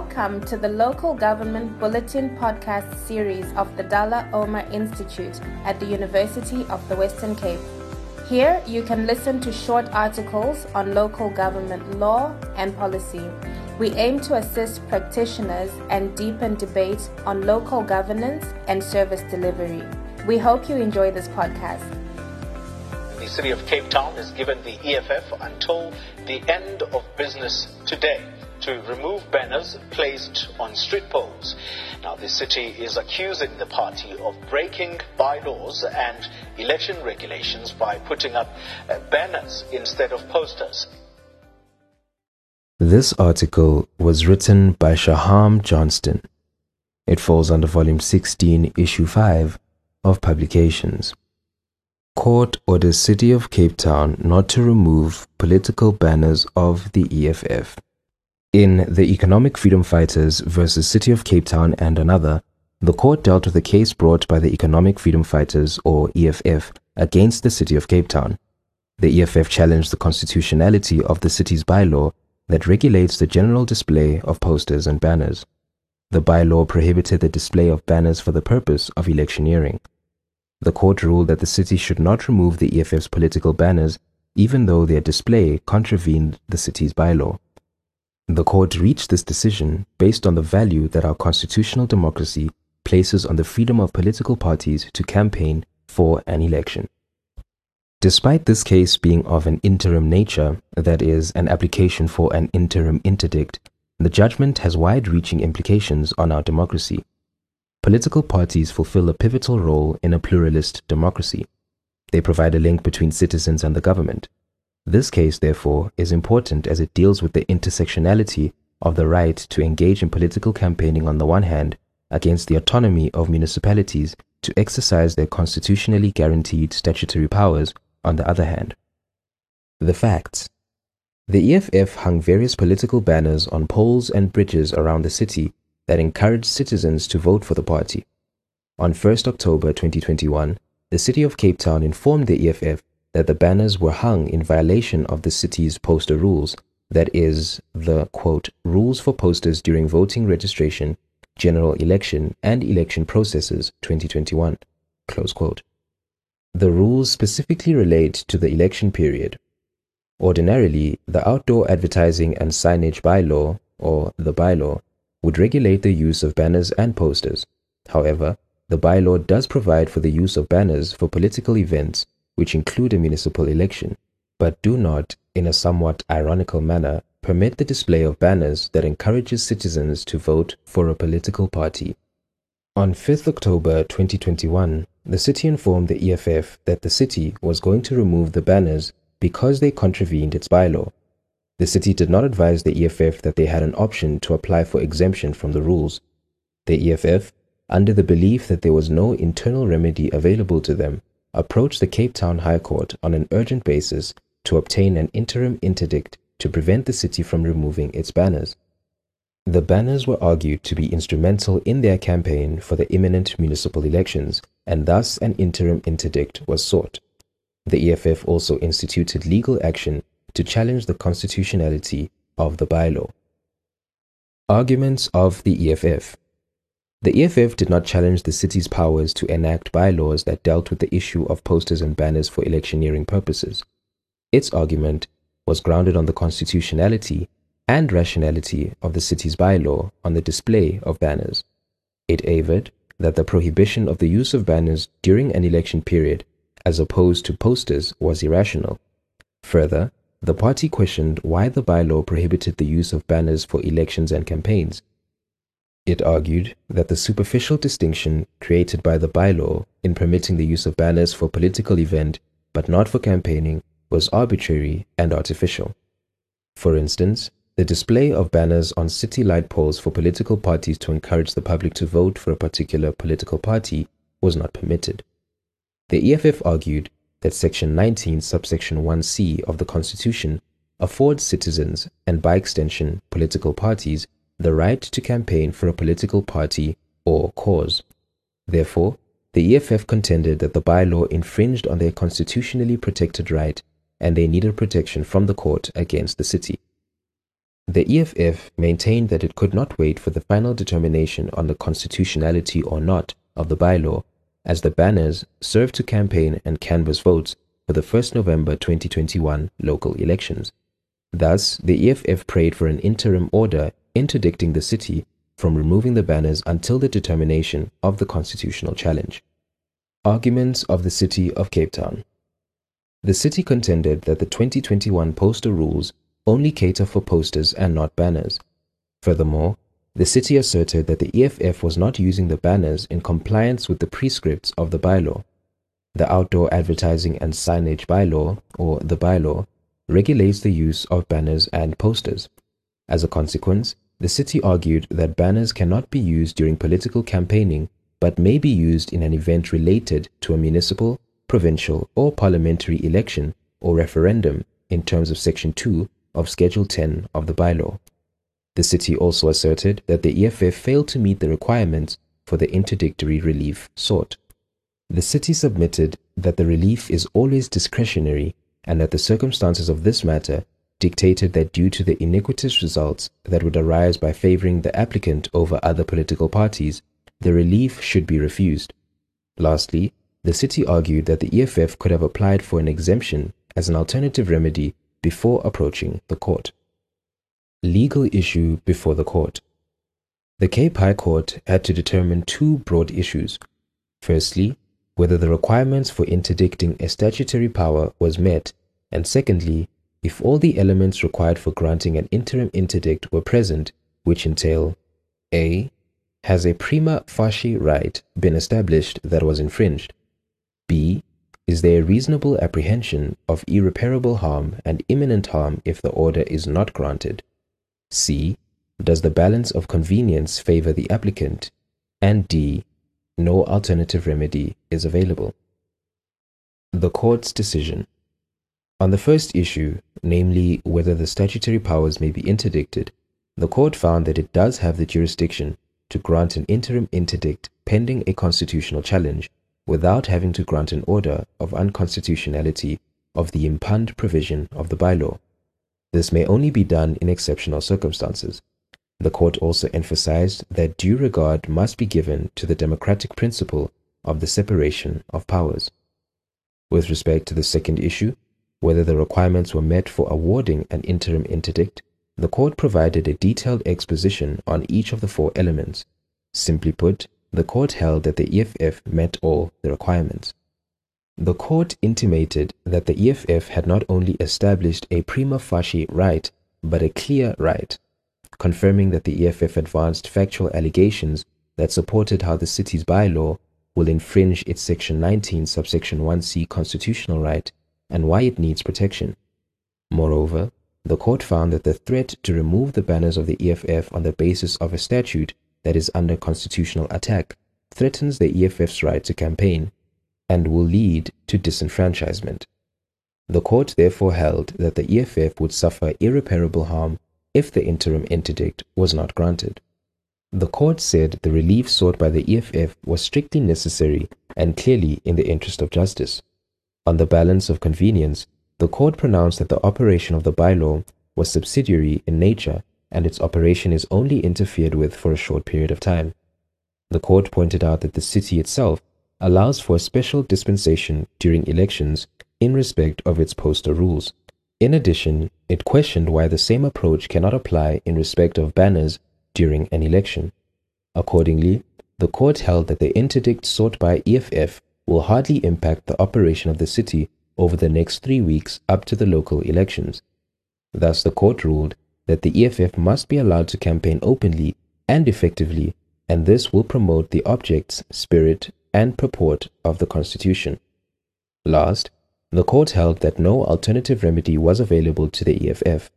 Welcome to the Local Government Bulletin podcast series of the Dullah Omar Institute at the University of the Western Cape. Here you can listen to short articles on local government law and policy. We aim to assist practitioners and deepen debate on local governance and service delivery. We hope you enjoy this podcast. The city of Cape Town has given the EFF until the end of business today to remove banners placed on street poles. Now, the city is accusing the party of breaking bylaws and election regulations by putting up uh, banners instead of posters. This article was written by Shaham Johnston. It falls under Volume 16, Issue 5 of Publications. Court orders City of Cape Town not to remove political banners of the EFF. In the Economic Freedom Fighters versus City of Cape Town and another, the court dealt with a case brought by the Economic Freedom Fighters, or EFF, against the City of Cape Town. The EFF challenged the constitutionality of the city's bylaw that regulates the general display of posters and banners. The bylaw prohibited the display of banners for the purpose of electioneering. The court ruled that the city should not remove the EFF's political banners even though their display contravened the city's bylaw. The court reached this decision based on the value that our constitutional democracy places on the freedom of political parties to campaign for an election. Despite this case being of an interim nature, that is, an application for an interim interdict, the judgment has wide reaching implications on our democracy. Political parties fulfill a pivotal role in a pluralist democracy. They provide a link between citizens and the government. This case, therefore, is important as it deals with the intersectionality of the right to engage in political campaigning on the one hand against the autonomy of municipalities to exercise their constitutionally guaranteed statutory powers on the other hand. The facts The EFF hung various political banners on poles and bridges around the city that encouraged citizens to vote for the party. On 1st October 2021, the city of Cape Town informed the EFF that the banners were hung in violation of the city's poster rules, that is, the quote, rules for posters during voting registration, general election, and election processes 2021, close quote. The rules specifically relate to the election period. Ordinarily, the outdoor advertising and signage bylaw, or the bylaw, would regulate the use of banners and posters. However, the bylaw does provide for the use of banners for political events which include a municipal election, but do not, in a somewhat ironical manner, permit the display of banners that encourages citizens to vote for a political party. On 5th October 2021, the city informed the EFF that the city was going to remove the banners because they contravened its bylaw. The city did not advise the EFF that they had an option to apply for exemption from the rules. The EFF, under the belief that there was no internal remedy available to them, approached the Cape Town High Court on an urgent basis to obtain an interim interdict to prevent the city from removing its banners. The banners were argued to be instrumental in their campaign for the imminent municipal elections, and thus an interim interdict was sought. The EFF also instituted legal action to challenge the constitutionality of the bylaw. Arguments of the EFF the EFF did not challenge the city's powers to enact bylaws that dealt with the issue of posters and banners for electioneering purposes. Its argument was grounded on the constitutionality and rationality of the city's bylaw on the display of banners. It averred that the prohibition of the use of banners during an election period as opposed to posters was irrational. Further, the party questioned why the bylaw prohibited the use of banners for elections and campaigns it argued that the superficial distinction created by the bylaw in permitting the use of banners for political event but not for campaigning was arbitrary and artificial. For instance, the display of banners on city light poles for political parties to encourage the public to vote for a particular political party was not permitted. The EFF argued that Section 19, subsection 1c of the Constitution affords citizens, and by extension political parties, the right to campaign for a political party or cause. Therefore, the EFF contended that the bylaw infringed on their constitutionally protected right and they needed protection from the court against the city. the EFF maintained that it could not wait for the final determination on the constitutionality or not of the bylaw, as the banners served to campaign and canvass votes for the 1st November 2021 local elections. Thus, the EFF prayed for an interim order interdicting the city from removing the banners until the determination of the constitutional challenge. Arguments of the City of Cape Town The city contended that the 2021 poster rules only cater for posters and not banners. Furthermore, the city asserted that the EFF was not using the banners in compliance with the prescripts of the bylaw. The Outdoor Advertising and Signage Bylaw, or the bylaw, regulates the use of banners and posters. As a consequence, the city argued that banners cannot be used during political campaigning but may be used in an event related to a municipal, provincial, or parliamentary election or referendum in terms of Section 2 of Schedule 10 of the bylaw. The city also asserted that the EFF failed to meet the requirements for the interdictory relief sought. The city submitted that the relief is always discretionary and that the circumstances of this matter dictated that due to the iniquitous results that would arise by favoring the applicant over other political parties, the relief should be refused. Lastly, the city argued that the EFF could have applied for an exemption as an alternative remedy before approaching the court. Legal issue before the court. The Cape High Court had to determine two broad issues. Firstly, whether the requirements for interdicting a statutory power was met, and secondly, if all the elements required for granting an interim interdict were present, which entail a. Has a prima facie right been established that was infringed? b. Is there a reasonable apprehension of irreparable harm and imminent harm if the order is not granted? c. Does the balance of convenience favor the applicant? And d. No alternative remedy is available. The court's decision. On the first issue, namely whether the statutory powers may be interdicted, the court found that it does have the jurisdiction to grant an interim interdict pending a constitutional challenge without having to grant an order of unconstitutionality of the impugned provision of the bylaw. This may only be done in exceptional circumstances. The court also emphasized that due regard must be given to the democratic principle of the separation of powers. With respect to the second issue, whether the requirements were met for awarding an interim interdict, the court provided a detailed exposition on each of the four elements. Simply put, the court held that the EFF met all the requirements. The court intimated that the EFF had not only established a prima facie right, but a clear right, confirming that the EFF advanced factual allegations that supported how the city's bylaw will infringe its Section 19, subsection 1c constitutional right and why it needs protection. Moreover, the court found that the threat to remove the banners of the EFF on the basis of a statute that is under constitutional attack threatens the EFF's right to campaign and will lead to disenfranchisement. The court therefore held that the EFF would suffer irreparable harm if the interim interdict was not granted. The court said the relief sought by the EFF was strictly necessary and clearly in the interest of justice. On the balance of convenience, the court pronounced that the operation of the bylaw was subsidiary in nature and its operation is only interfered with for a short period of time. The court pointed out that the city itself allows for a special dispensation during elections in respect of its poster rules. In addition, it questioned why the same approach cannot apply in respect of banners during an election. Accordingly, the court held that the interdict sought by EFF will hardly impact the operation of the city over the next three weeks up to the local elections. Thus, the court ruled that the EFF must be allowed to campaign openly and effectively, and this will promote the objects, spirit, and purport of the Constitution. Last, the court held that no alternative remedy was available to the EFF.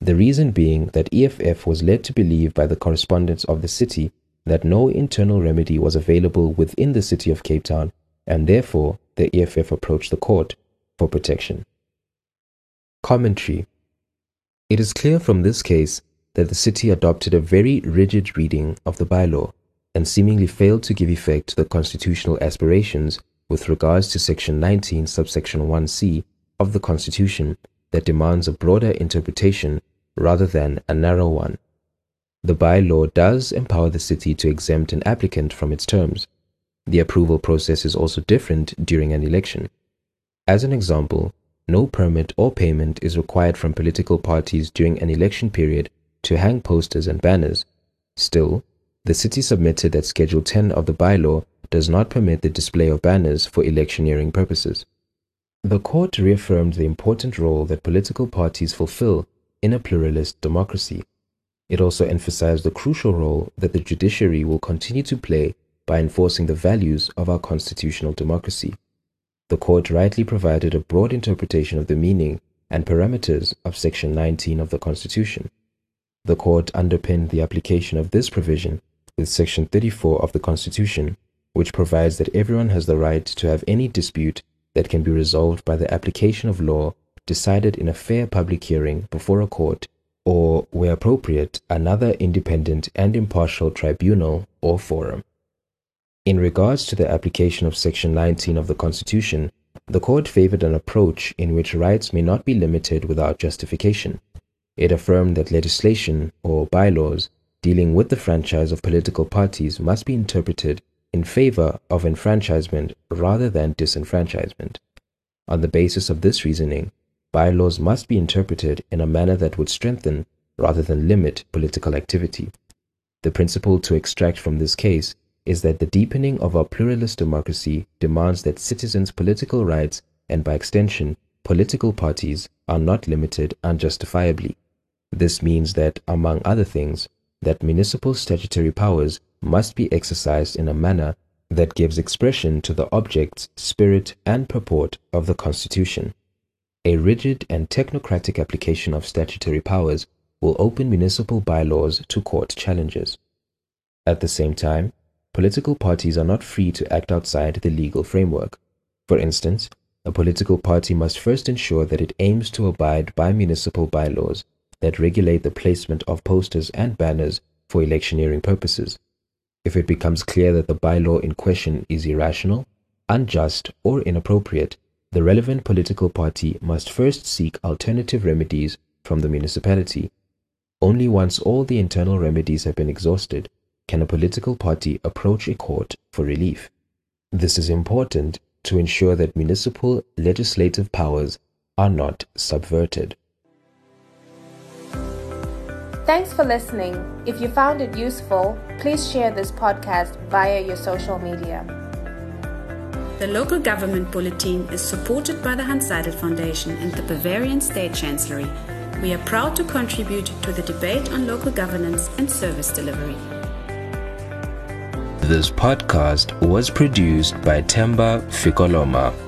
The reason being that EFF was led to believe by the correspondents of the city that no internal remedy was available within the city of Cape Town and therefore the EFF approached the court for protection. Commentary It is clear from this case that the city adopted a very rigid reading of the bylaw and seemingly failed to give effect to the constitutional aspirations with regards to Section 19, subsection 1c of the Constitution that demands a broader interpretation rather than a narrow one. The bylaw does empower the city to exempt an applicant from its terms. The approval process is also different during an election. As an example, no permit or payment is required from political parties during an election period to hang posters and banners. Still, the city submitted that Schedule 10 of the bylaw does not permit the display of banners for electioneering purposes. The court reaffirmed the important role that political parties fulfill in a pluralist democracy. It also emphasized the crucial role that the judiciary will continue to play by enforcing the values of our constitutional democracy. The court rightly provided a broad interpretation of the meaning and parameters of Section 19 of the Constitution. The court underpinned the application of this provision with Section 34 of the Constitution, which provides that everyone has the right to have any dispute that can be resolved by the application of law decided in a fair public hearing before a court or, where appropriate, another independent and impartial tribunal or forum. In regards to the application of Section 19 of the Constitution, the court favored an approach in which rights may not be limited without justification. It affirmed that legislation or bylaws dealing with the franchise of political parties must be interpreted in favor of enfranchisement rather than disenfranchisement. On the basis of this reasoning, bylaws must be interpreted in a manner that would strengthen rather than limit political activity. The principle to extract from this case is that the deepening of our pluralist democracy demands that citizens' political rights and by extension, political parties are not limited unjustifiably. This means that, among other things, that municipal statutory powers must be exercised in a manner that gives expression to the objects, spirit, and purport of the Constitution. A rigid and technocratic application of statutory powers will open municipal bylaws to court challenges. At the same time, political parties are not free to act outside the legal framework. For instance, a political party must first ensure that it aims to abide by municipal bylaws that regulate the placement of posters and banners for electioneering purposes. If it becomes clear that the bylaw in question is irrational, unjust, or inappropriate, the relevant political party must first seek alternative remedies from the municipality. Only once all the internal remedies have been exhausted can a political party approach a court for relief. This is important to ensure that municipal legislative powers are not subverted. Thanks for listening. If you found it useful, please share this podcast via your social media. The local government bulletin is supported by the Hanns Seidel Foundation and the Bavarian State Chancellery. We are proud to contribute to the debate on local governance and service delivery. This podcast was produced by Temba Fikoloma.